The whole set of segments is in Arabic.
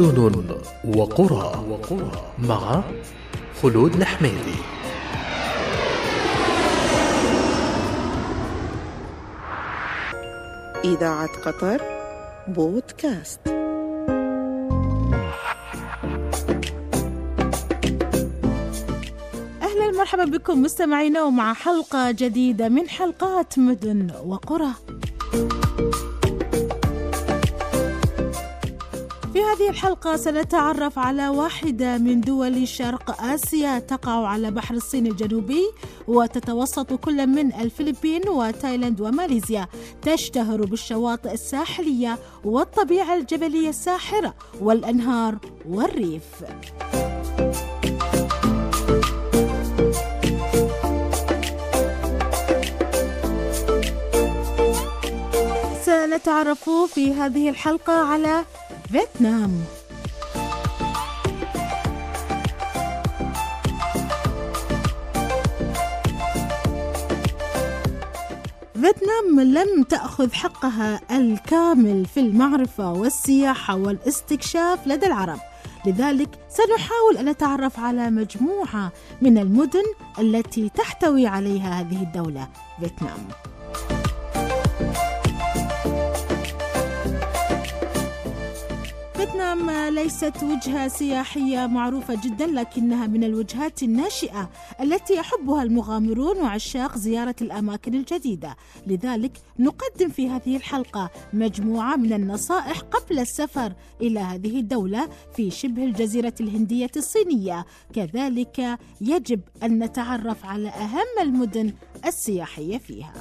مدن وقرى مع خلود الحميدي إذاعة قطر بودكاست. أهلا مرحبا بكم مستمعينا ومع حلقة جديدة من حلقات مدن وقرى. هذه الحلقة سنتعرف على واحدة من دول شرق آسيا تقع على بحر الصين الجنوبي وتتوسط كل من الفلبين وتايلاند وماليزيا. تشتهر بالشواطئ الساحلية والطبيعة الجبلية الساحرة والأنهار والريف. سنتعرف في هذه الحلقة على فيتنام. فيتنام لم تأخذ حقها الكامل في المعرفة والسياحة والاستكشاف لدى العرب. لذلك سنحاول أن نتعرف على مجموعة من المدن التي تحتوي عليها هذه الدولة فيتنام. فيتنام ليست وجهة سياحية معروفة جدا لكنها من الوجهات الناشئة التي يحبها المغامرون وعشاق زيارة الأماكن الجديدة. لذلك نقدم في هذه الحلقة مجموعة من النصائح قبل السفر إلى هذه الدولة في شبه الجزيرة الهندية الصينية. كذلك يجب أن نتعرف على أهم المدن السياحية فيها.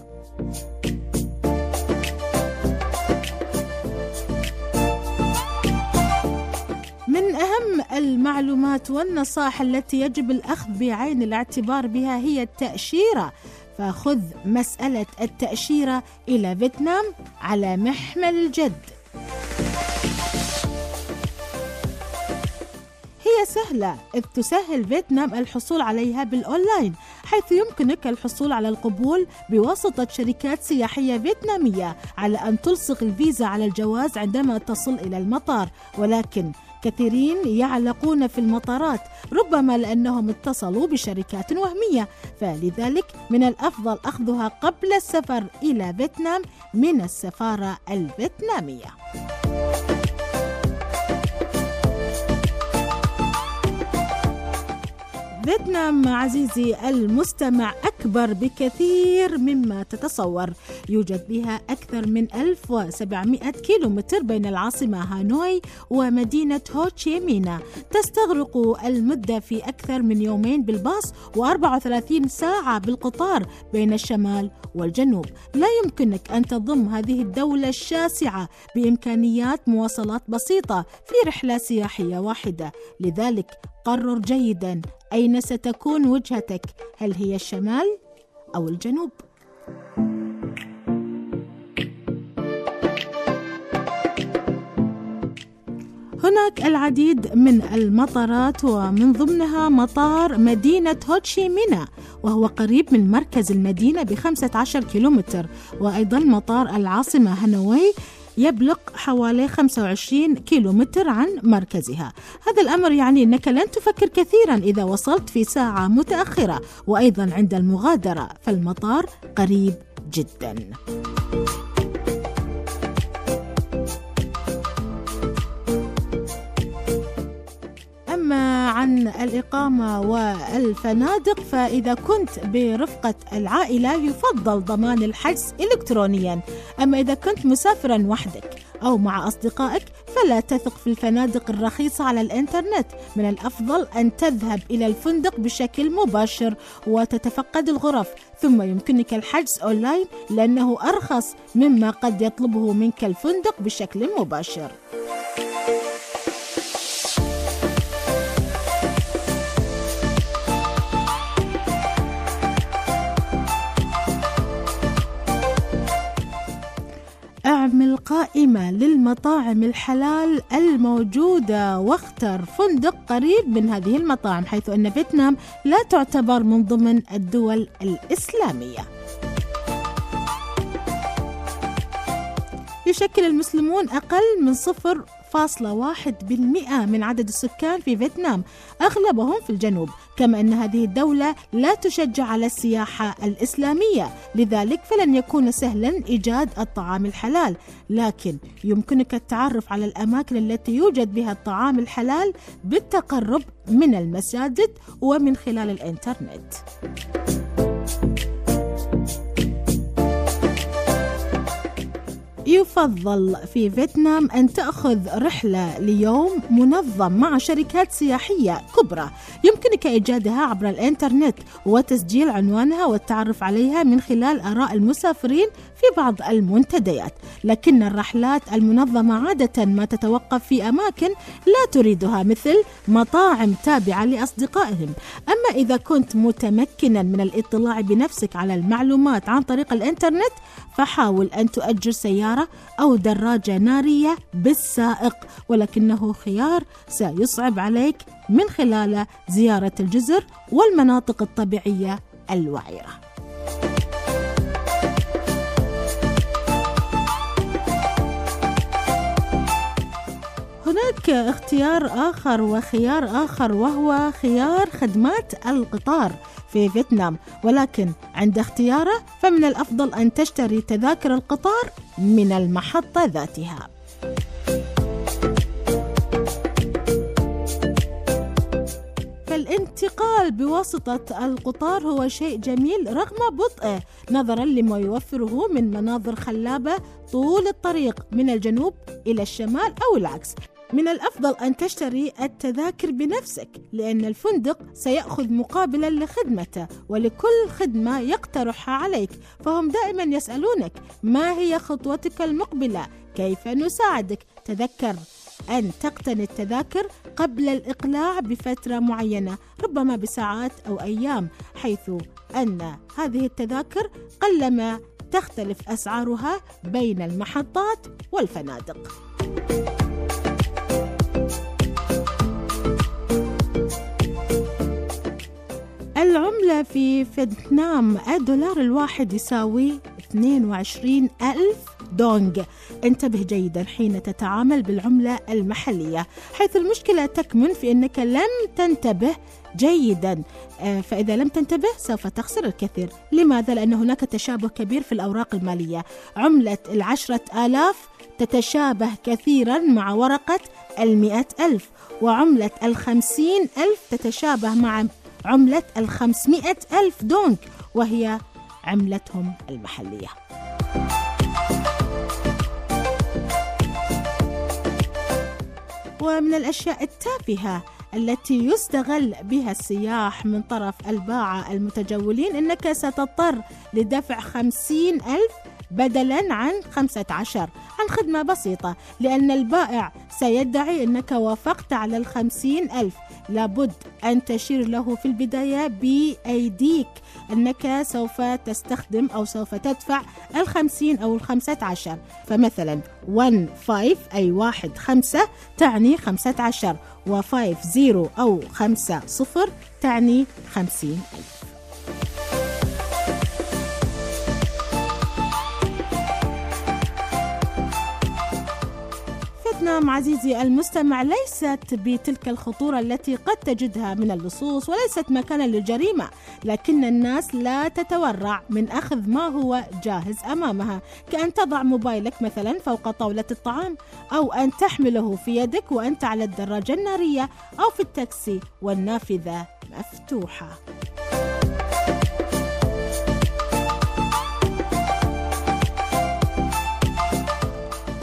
من أهم المعلومات والنصائح التي يجب الأخذ بعين الاعتبار بها هي التأشيرة. فخذ مسألة التأشيرة إلى فيتنام على محمل الجد. هي سهلة إذ تسهل فيتنام الحصول عليها بالأونلاين حيث يمكنك الحصول على القبول بواسطة شركات سياحية فيتنامية على أن تلصق الفيزا على الجواز عندما تصل إلى المطار. ولكن كثيرين يعلقون في المطارات ربما لأنهم اتصلوا بشركات وهمية. فلذلك من الأفضل أخذها قبل السفر إلى فيتنام من السفارة الفيتنامية. فيتنام عزيزي المستمع أكبر بكثير مما تتصور. يوجد بها أكثر من 1700 كيلومتر بين العاصمة هانوي ومدينة هوتشي مينا. تستغرق المدة في أكثر من يومين بالباص و34 ساعة بالقطار بين الشمال والجنوب. لا يمكنك أن تضم هذه الدولة الشاسعة بإمكانيات مواصلات بسيطة في رحلة سياحية واحدة. لذلك قرر جيدا أين ستكون وجهتك؟ هل هي الشمال أو الجنوب؟ هناك العديد من المطارات ومن ضمنها مطار مدينة هوتشي مينا وهو قريب من مركز المدينة ب 15 كيلومتر وأيضا مطار العاصمة هانوي. يبلغ حوالي 25 كيلومتر عن مركزها. هذا الأمر يعني أنك لن تفكر كثيرا إذا وصلت في ساعة متأخرة وأيضا عند المغادرة فالمطار قريب جدا. أما عن الإقامة والفنادق فإذا كنت برفقة العائلة يفضل ضمان الحجز إلكترونيا. أما إذا كنت مسافرا وحدك أو مع أصدقائك فلا تثق في الفنادق الرخيصة على الإنترنت. من الأفضل أن تذهب إلى الفندق بشكل مباشر وتتفقد الغرف. ثم يمكنك الحجز أونلاين لأنه أرخص مما قد يطلبه منك الفندق بشكل مباشر. اعمل قائمة للمطاعم الحلال الموجودة. واختر فندق قريب من هذه المطاعم حيث أن فيتنام لا تعتبر من ضمن الدول الإسلامية. يشكل المسلمون أقل من 0.0 من عدد السكان في فيتنام أغلبهم في الجنوب كما أن هذه الدولة لا تشجع على السياحة الإسلامية لذلك فلن يكون سهلا إيجاد الطعام الحلال. لكن يمكنك التعرف على الأماكن التي يوجد بها الطعام الحلال بالتقرب من المساجد ومن خلال الإنترنت. يفضل في فيتنام أن تأخذ رحلة ليوم منظم مع شركات سياحية كبرى. يمكنك إيجادها عبر الإنترنت وتسجيل عنوانها والتعرف عليها من خلال آراء المسافرين في بعض المنتديات لكن الرحلات المنظمة عادة ما تتوقف في أماكن لا تريدها مثل مطاعم تابعة لأصدقائهم أما إذا كنت متمكنا من الإطلاع بنفسك على المعلومات عن طريق الإنترنت فحاول أن تؤجر سيارة أو دراجة نارية بالسائق ولكنه خيار سيصعب عليك من خلال زيارة الجزر والمناطق الطبيعية الوعرة. هناك اختيار آخر وخيار آخر وهو خيار خدمات القطار في فيتنام. ولكن عند اختياره فمن الأفضل أن تشتري تذاكر القطار من المحطة ذاتها. فالانتقال بواسطة القطار هو شيء جميل رغم بطئه نظرا لما يوفره من مناظر خلابة طول الطريق من الجنوب إلى الشمال أو العكس. من الأفضل أن تشتري التذاكر بنفسك لأن الفندق سيأخذ مقابلا لخدمته ولكل خدمة يقترحها عليك. فهم دائما يسألونك ما هي خطوتك المقبلة؟ كيف نساعدك؟ تذكر أن تقتني التذاكر قبل الإقلاع بفترة معينة ربما بساعات أو أيام حيث أن هذه التذاكر قلما تختلف أسعارها بين المحطات والفنادق. العملة في فيتنام الدولار الواحد يساوي 22 ألف دونغ انتبه جيدا حين تتعامل بالعملة المحلية حيث المشكلة تكمن في أنك لم تنتبه جيدا. آه، فإذا لم تنتبه سوف تخسر الكثير. لماذا؟ لأن هناك تشابه كبير في الأوراق المالية. عملة العشرة آلاف تتشابه كثيرا مع ورقة المئة ألف وعملة الخمسين ألف تتشابه مع عملة الخمسمائة ألف دونك وهي عملتهم المحلية. ومن الأشياء التافهة التي يستغل بها السياح من طرف الباعة المتجولين أنك ستضطر لدفع خمسين ألف بدلا عن خمسة عشر. عن خدمة بسيطة لأن البائع سيدعي أنك وافقت على الخمسين ألف. لابد أن تشير له في البداية بأيديك أنك سوف تستخدم أو سوف تدفع الخمسين أو الخمسة عشر. فمثلا 1 5 أي واحد خمسة تعني خمسة عشر. و 5 0 أو خمسة صفر تعني خمسين ألف. نعم عزيزي المستمع ليست بتلك الخطورة التي قد تجدها من اللصوص وليست مكانا للجريمة لكن الناس لا تتورع من أخذ ما هو جاهز أمامها. كأن تضع موبايلك مثلا فوق طاولة الطعام أو أن تحمله في يدك وأنت على الدراجة النارية أو في التاكسي والنافذة مفتوحة.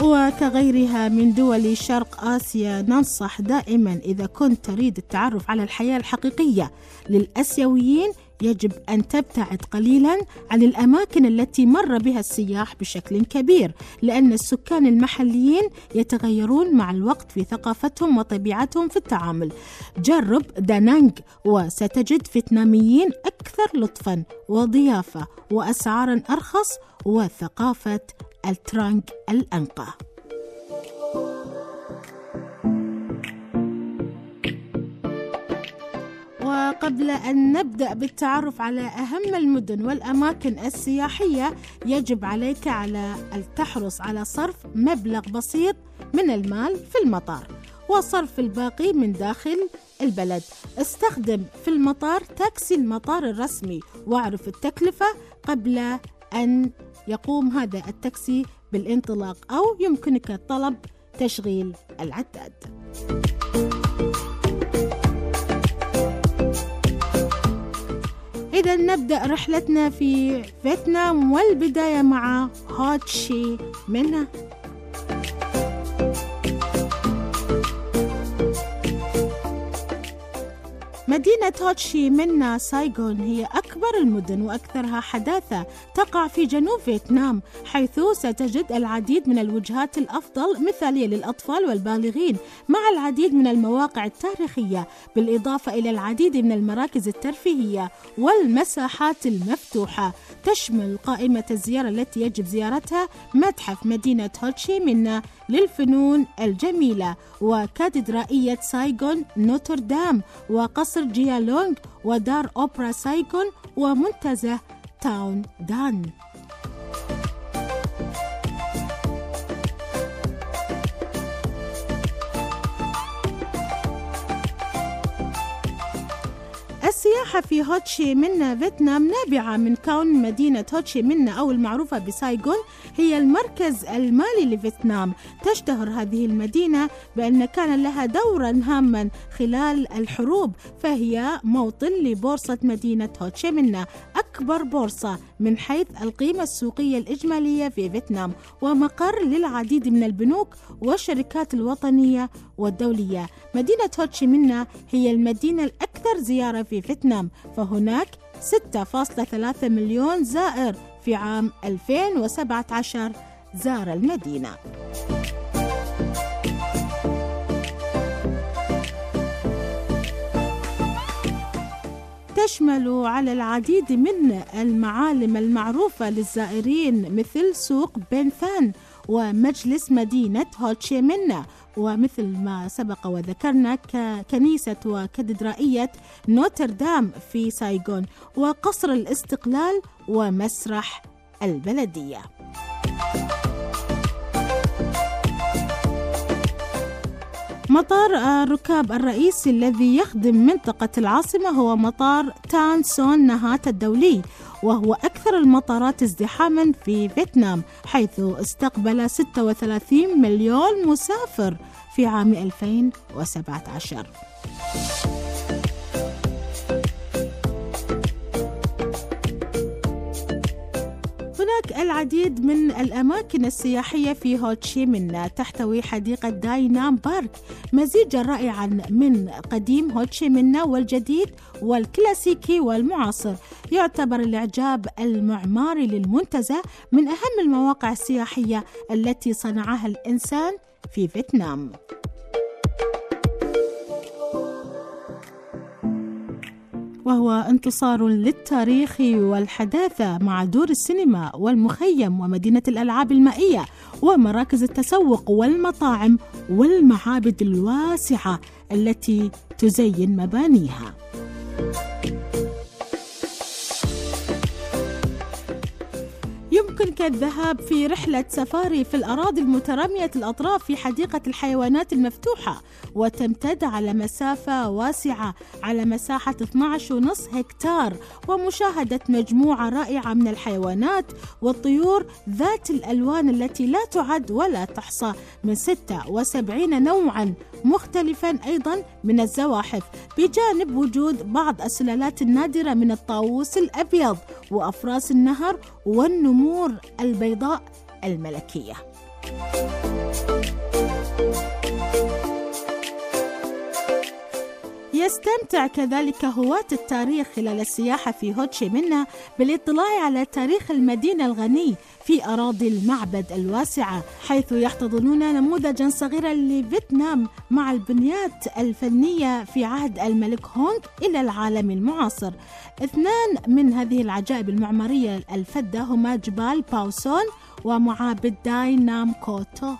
وكغيرها من دول شرق آسيا ننصح دائما إذا كنت تريد التعرف على الحياة الحقيقية للأسيويين يجب أن تبتعد قليلا عن الأماكن التي مر بها السياح بشكل كبير لأن السكان المحليين يتغيرون مع الوقت في ثقافتهم وطبيعتهم في التعامل. جرب دانانغ وستجد فيتناميين أكثر لطفا وضيافة وأسعارا أرخص وثقافة الترانك الأنقى. وقبل أن نبدأ بالتعرف على أهم المدن والأماكن السياحية يجب عليك على أن تحرص على صرف مبلغ بسيط من المال في المطار وصرف الباقي من داخل البلد. استخدم في المطار تاكسي المطار الرسمي واعرف التكلفة قبل أن يقوم هذا التاكسي بالانطلاق أو يمكنك طلب تشغيل العداد. إذا نبدأ رحلتنا في فيتنام والبداية مع هوتشي منها مدينة هوتشي منا سايغون هي أكبر المدن وأكثرها حداثة تقع في جنوب فيتنام حيث ستجد العديد من الوجهات الأفضل مثالية للأطفال والبالغين مع العديد من المواقع التاريخية بالإضافة إلى العديد من المراكز الترفيهية والمساحات المفتوحة. تشمل قائمة الزيارة التي يجب زيارتها متحف مدينة هوتشي منا للفنون الجميلة وكاتدرائية سايغون نوتردام وقصر جيالونغ ودار أوبرا سايغون ومنتزه تاون دان السياحة في هوتشي منا فيتنام نابعة من كون مدينة هوتشي منا أو المعروفة بسايغون هي المركز المالي لفيتنام. تشتهر هذه المدينة بأن كان لها دورا هاما خلال الحروب فهي موطن لبورصة مدينة هوتشي منا أكبر بورصة من حيث القيمة السوقية الإجمالية في فيتنام ومقر للعديد من البنوك والشركات الوطنية والدولية. مدينة هوتشي منا هي المدينة الأكثر زيارة في فيتنام. فهناك 6.3 مليون زائر في عام 2017 زار المدينة. تشمل على العديد من المعالم المعروفة للزائرين مثل سوق بنثان ومجلس مدينة هوتشي منا ومثل ما سبق وذكرنا كنيسة وكاتدرائية نوتردام في سايغون وقصر الاستقلال ومسرح البلدية. مطار الركاب الرئيسي الذي يخدم منطقة العاصمة هو مطار تان سون نهات الدولي. وهو أكثر المطارات ازدحاما في فيتنام حيث استقبل 36 مليون مسافر في عام 2017 هناك العديد من الأماكن السياحية في هوتشي منا تحتوي حديقة داينام بارك مزيجا رائعا من قديم هوتشي منا والجديد والكلاسيكي والمعاصر. يعتبر الإعجاب المعماري للمنتزه من أهم المواقع السياحية التي صنعها الإنسان في فيتنام. وهو انتصار للتاريخ والحداثة مع دور السينما والمخيم ومدينة الألعاب المائية ومراكز التسوق والمطاعم والمعابد الواسعة التي تزين مبانيها. يمكنك الذهاب في رحلة سفاري في الأراضي المترامية الأطراف في حديقة الحيوانات المفتوحة وتمتد على مسافة واسعة على مساحة 12.5 هكتار ومشاهدة مجموعة رائعة من الحيوانات والطيور ذات الألوان التي لا تعد ولا تحصى من 76 نوعا مختلفا أيضا من الزواحف بجانب وجود بعض السلالات النادرة من الطاووس الأبيض وأفراس النهر والنمور البيضاء الملكية. يستمتع كذلك هواة التاريخ خلال السياحة في هوتشي منا بالإطلاع على تاريخ المدينة الغني في أراضي المعبد الواسعة حيث يحتضنون نموذجا صغيرا لفيتنام مع البنيات الفنية في عهد الملك هونغ إلى العالم المعاصر. اثنان من هذه العجائب المعمارية الفذة هما جبال باو سون ومعابد داي نام كوتو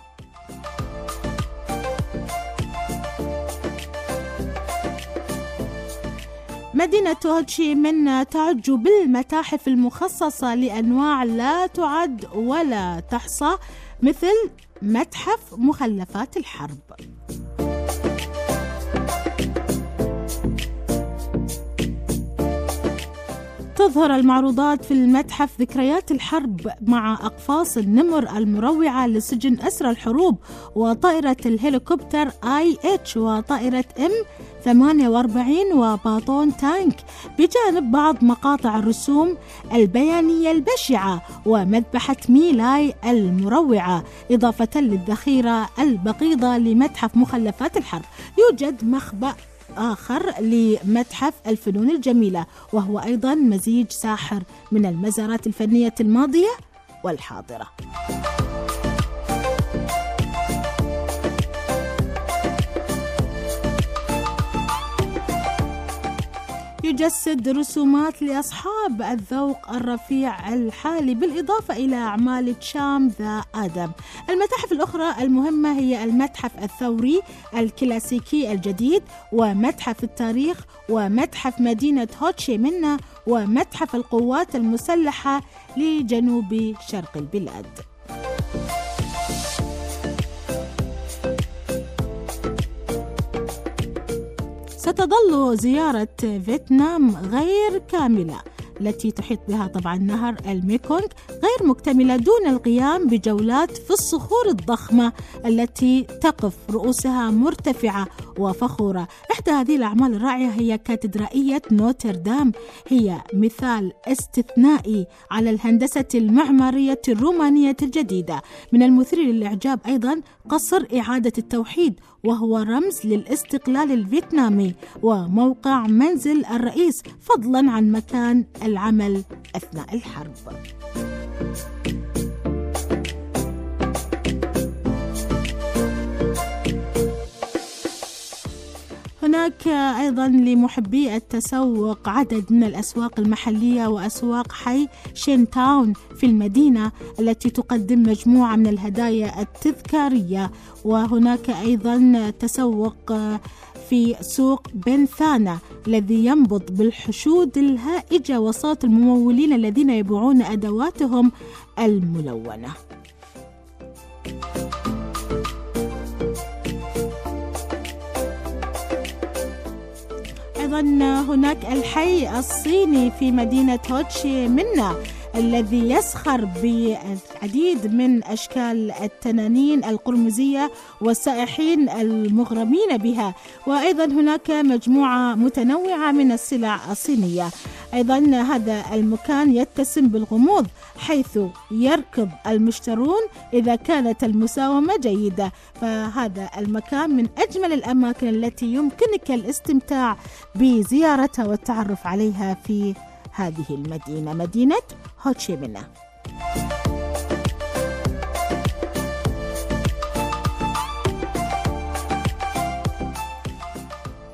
مدينة هو تشي منه تعج بالمتاحف المخصصة لأنواع لا تعد ولا تحصى مثل متحف مخلفات الحرب. تظهر المعروضات في المتحف ذكريات الحرب مع أقفاص النمر المروعة لسجن أسرى الحروب وطائرة الهليكوبتر آي إتش وطائرة إم 48 وباتون tank بجانب بعض مقاطع الرسوم البيانية البشعة ومذبحة ميلاي المروعة إضافة للذخيرة البغيضة لمتحف مخلفات الحرب. يوجد مخبأ. آخر لمتحف الفنون الجميلة وهو أيضا مزيج ساحر من المزارات الفنية الماضية والحاضرة. يجسد رسومات لأصحاب الذوق الرفيع الحالي بالإضافة إلى أعمال تشام ذا آدم. المتاحف الأخرى المهمة هي المتحف الثوري الكلاسيكي الجديد ومتحف التاريخ ومتحف مدينة هوتشي منا ومتحف القوات المسلحة لجنوب شرق البلاد. ستظل زيارة فيتنام غير كاملة التي تحيط بها طبعا نهر الميكونغ غير مكتملة دون القيام بجولات في الصخور الضخمة التي تقف رؤوسها مرتفعة وفخورة. إحدى هذه الأعمال الرائعة هي كاتدرائية نوتردام هي مثال استثنائي على الهندسة المعمارية الرومانية الجديدة. من المثير للإعجاب أيضا قصر إعادة التوحيد وهو رمز للاستقلال الفيتنامي وموقع منزل الرئيس فضلا عن مكان العمل أثناء الحرب. هناك أيضا لمحبي التسوق عدد من الأسواق المحلية وأسواق حي شين تاون في المدينة التي تقدم مجموعة من الهدايا التذكارية وهناك أيضا تسوق في سوق بنثانا الذي ينبض بالحشود الهائجة وصوت الممولين الذين يبيعون أدواتهم الملونة. أيضا هناك الحي الصيني في مدينة هوتشي منا. الذي يسخر بالعديد من أشكال التنانين القرمزية والسائحين المغرمين بها. وأيضا هناك مجموعة متنوعة من السلع الصينية. أيضا هذا المكان يتسم بالغموض حيث يركض المشترون إذا كانت المساومة جيدة. فهذا المكان من أجمل الأماكن التي يمكنك الاستمتاع بزيارتها والتعرف عليها في هذه المدينة مدينة هوتشيمينا.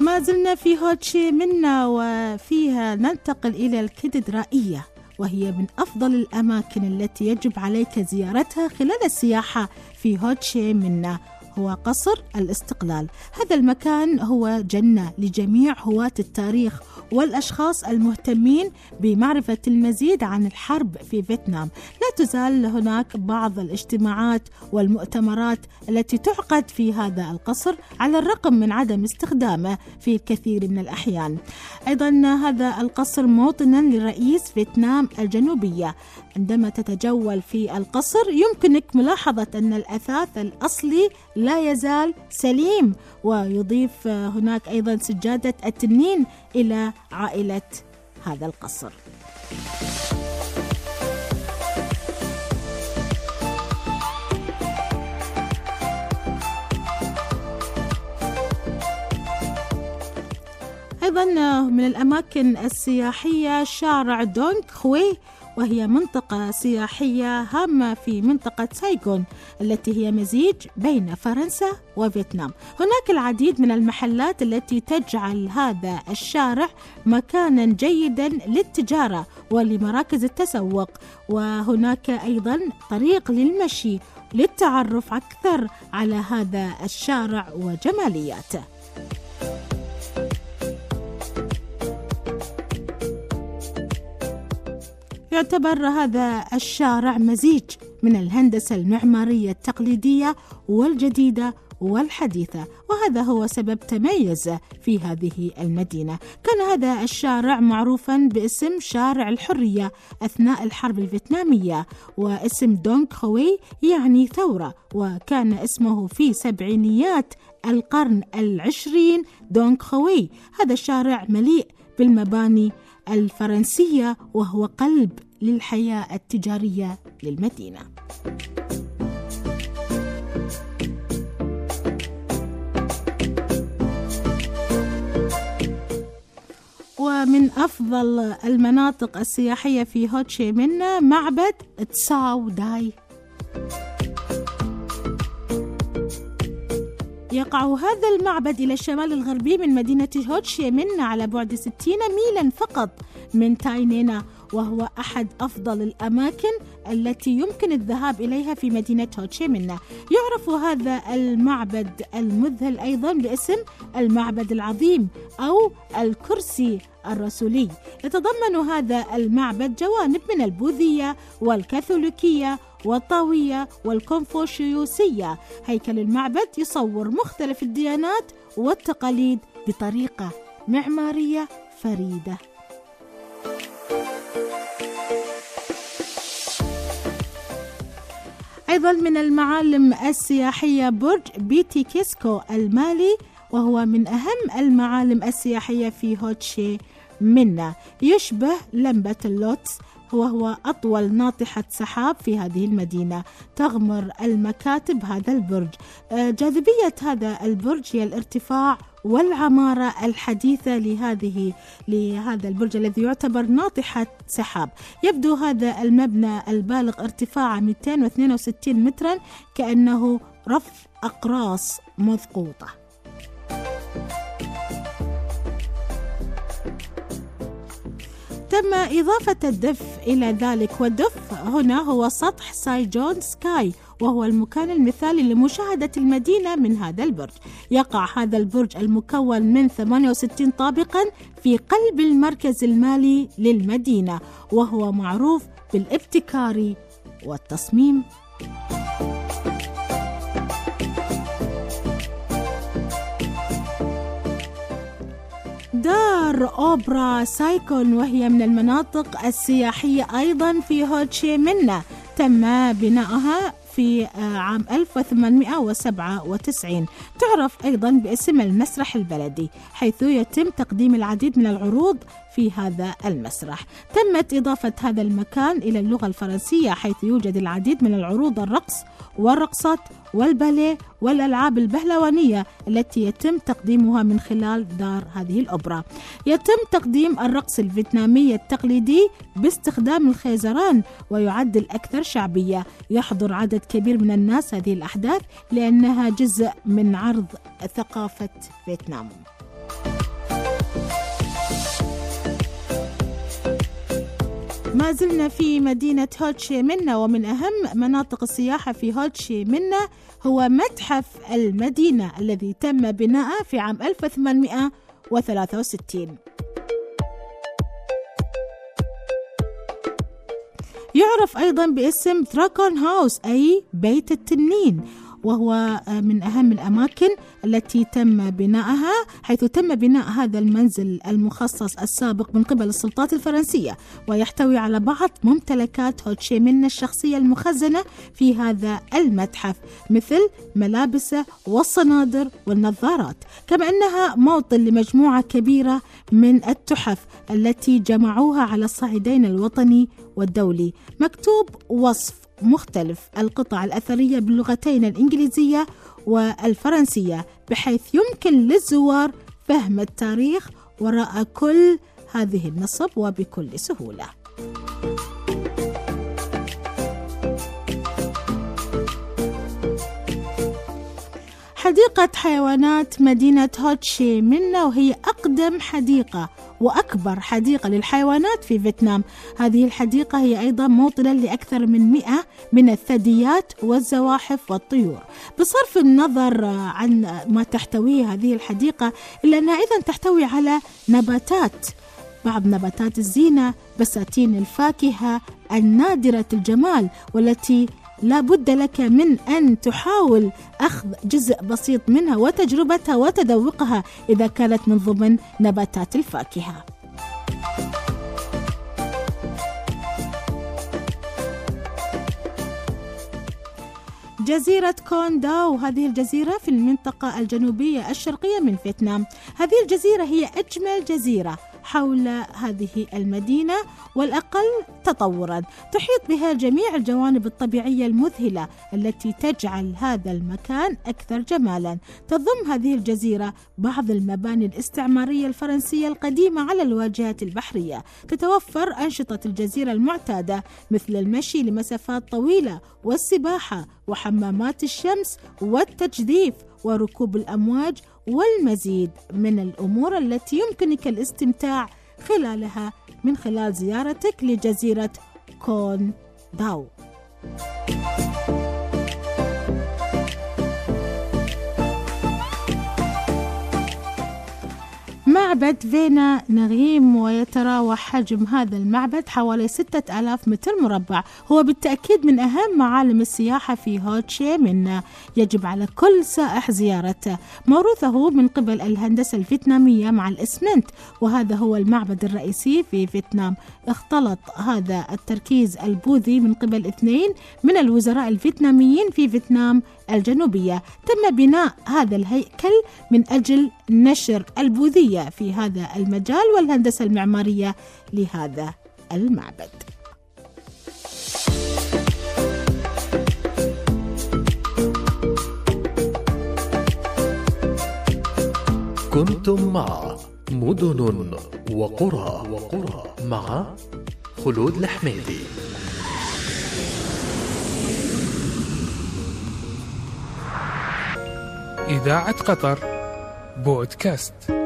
ما زلنا في هوتشي منا وفيها ننتقل إلى الكاتدرائية وهي من أفضل الأماكن التي يجب عليك زيارتها خلال السياحة في هوتشي منا هو قصر الاستقلال. هذا المكان هو جنة لجميع هواة التاريخ والأشخاص المهتمين بمعرفة المزيد عن الحرب في فيتنام. لا تزال هناك بعض الاجتماعات والمؤتمرات التي تعقد في هذا القصر على الرغم من عدم استخدامه في الكثير من الأحيان. أيضا هذا القصر موطنا لرئيس فيتنام الجنوبية. عندما تتجول في القصر يمكنك ملاحظة أن الأثاث الأصلي لا يزال سليم ويضيف هناك أيضا سجادة التنين إلى عائلة هذا القصر. أيضا من الأماكن السياحية شارع دونغ خوي وهي منطقة سياحية هامة في منطقة سايغون التي هي مزيج بين فرنسا وفيتنام. هناك العديد من المحلات التي تجعل هذا الشارع مكانا جيدا للتجارة ولمراكز التسوق وهناك أيضا طريق للمشي للتعرف أكثر على هذا الشارع وجمالياته. يعتبر هذا الشارع مزيج من الهندسة المعمارية التقليدية والجديدة والحديثة وهذا هو سبب تميز في هذه المدينة. كان هذا الشارع معروفا باسم شارع الحرية أثناء الحرب الفيتنامية واسم دونغ خوي يعني ثورة وكان اسمه في سبعينيات القرن العشرين دونغ خوي. هذا الشارع مليء بالمباني الفرنسية وهو قلب للحياة التجارية للمدينة. ومن أفضل المناطق السياحية في هوتشي منا معبد تساو داي يقع هذا المعبد إلى الشمال الغربي من مدينة هوتشي منا على بعد 60 ميلا فقط من تاينينا وهو أحد أفضل الأماكن التي يمكن الذهاب إليها في مدينة هوتشيمنا يعرف هذا المعبد المذهل أيضا باسم المعبد العظيم أو الكرسي الرسولي. يتضمن هذا المعبد جوانب من البوذية والكاثوليكية والطاوية والكونفوشيوسية. هيكل المعبد يصور مختلف الديانات والتقاليد بطريقة معمارية فريدة. أيضا من المعالم السياحية برج بيتي كيسكو المالي وهو من أهم المعالم السياحية في هوتشي منا. يشبه لمبة اللوتس وهو أطول ناطحة سحاب في هذه المدينة تغمر المكاتب هذا البرج. آه، جاذبية هذا البرج هي الارتفاع والعمارة الحديثة لهذه لهذا البرج الذي يعتبر ناطحة سحاب. يبدو هذا المبنى البالغ ارتفاعه 262 مترا كأنه رف أقراص مضغوطة. تم إضافة الدف إلى ذلك والدف هنا هو سطح ساي جون سكاي وهو المكان المثالي لمشاهدة المدينة من هذا البرج. يقع هذا البرج المكون من 68 طابقا في قلب المركز المالي للمدينة وهو معروف بالابتكار والتصميم. دار أوبرا سايكون وهي من المناطق السياحية أيضا في هوتشي منا تم بناؤها في آه، عام 1897 تعرف أيضا باسم المسرح البلدي حيث يتم تقديم العديد من العروض في هذا المسرح. تمت إضافة هذا المكان إلى اللغة الفرنسية حيث يوجد العديد من العروض الرقص والرقصات والباليه والألعاب البهلوانية التي يتم تقديمها من خلال دار هذه الأوبرا. يتم تقديم الرقص الفيتنامي التقليدي باستخدام الخيزران ويعد الأكثر شعبية. يحضر عدد كبير من الناس هذه الأحداث لأنها جزء من عرض ثقافة فيتنام. ما زلنا في مدينة هوتشي منا ومن أهم مناطق السياحة في هوتشي منا هو متحف المدينة الذي تم بناءه في عام 1863 يعرف أيضا باسم تراكون هاوس أي بيت التنين. وهو آه، من أهم الأماكن التي تم بناءها حيث تم بناء هذا المنزل المخصص السابق من قبل السلطات الفرنسية ويحتوي على بعض ممتلكات هوتشيمين الشخصية المخزنة في هذا المتحف مثل ملابسه والصنادر والنظارات. كما أنها موطن لمجموعة كبيرة من التحف التي جمعوها على الصعيدين الوطني والدولي. مكتوب وصف مختلف القطع الأثرية باللغتين الإنجليزية والفرنسية بحيث يمكن للزوار فهم التاريخ وراء كل هذه النصب وبكل سهولة. حديقة حيوانات مدينة هوتشي منا وهي أقدم حديقة وأكبر حديقة للحيوانات في فيتنام. هذه الحديقة هي أيضا موطنا لأكثر من 100 من الثدييات والزواحف والطيور. بصرف النظر عن ما تحتويه هذه الحديقة إلا أنها أيضا تحتوي على نباتات بعض نباتات الزينة بساتين الفاكهة النادرة الجمال والتي لا بد لك من أن تحاول أخذ جزء بسيط منها وتجربتها وتذوقها إذا كانت من ضمن نباتات الفاكهة. جزيرة كونداو هذه الجزيرة في المنطقة الجنوبية الشرقية من فيتنام. هذه الجزيرة هي أجمل جزيرة. حول هذه المدينة والأقل تطورا. تحيط بها جميع الجوانب الطبيعية المذهلة التي تجعل هذا المكان أكثر جمالا. تضم هذه الجزيرة بعض المباني الاستعمارية الفرنسية القديمة على الواجهة البحرية. تتوفر أنشطة الجزيرة المعتادة مثل المشي لمسافات طويلة والسباحة وحمامات الشمس والتجديف وركوب الأمواج والمزيد من الأمور التي يمكنك الاستمتاع خلالها من خلال زيارتك لجزيرة كون داو. معبد فينا نغيم ويتراوح حجم هذا المعبد حوالي ستة ألاف متر مربع. هو بالتأكيد من أهم معالم السياحة في هوتشي من. يجب على كل سائح زيارته. موروثه من قبل الهندسة الفيتنامية مع الإسمنت وهذا هو المعبد الرئيسي في فيتنام. اختلط هذا التركيز البوذي من قبل اثنين من الوزراء الفيتناميين في فيتنام الجنوبية تم بناء هذا الهيكل من أجل نشر البوذية في هذا المجال والهندسة المعمارية لهذا المعبد. كنتم مع مدن وقرى وقرى مع خلود الحميدي. إذاعة قطر بودكاست.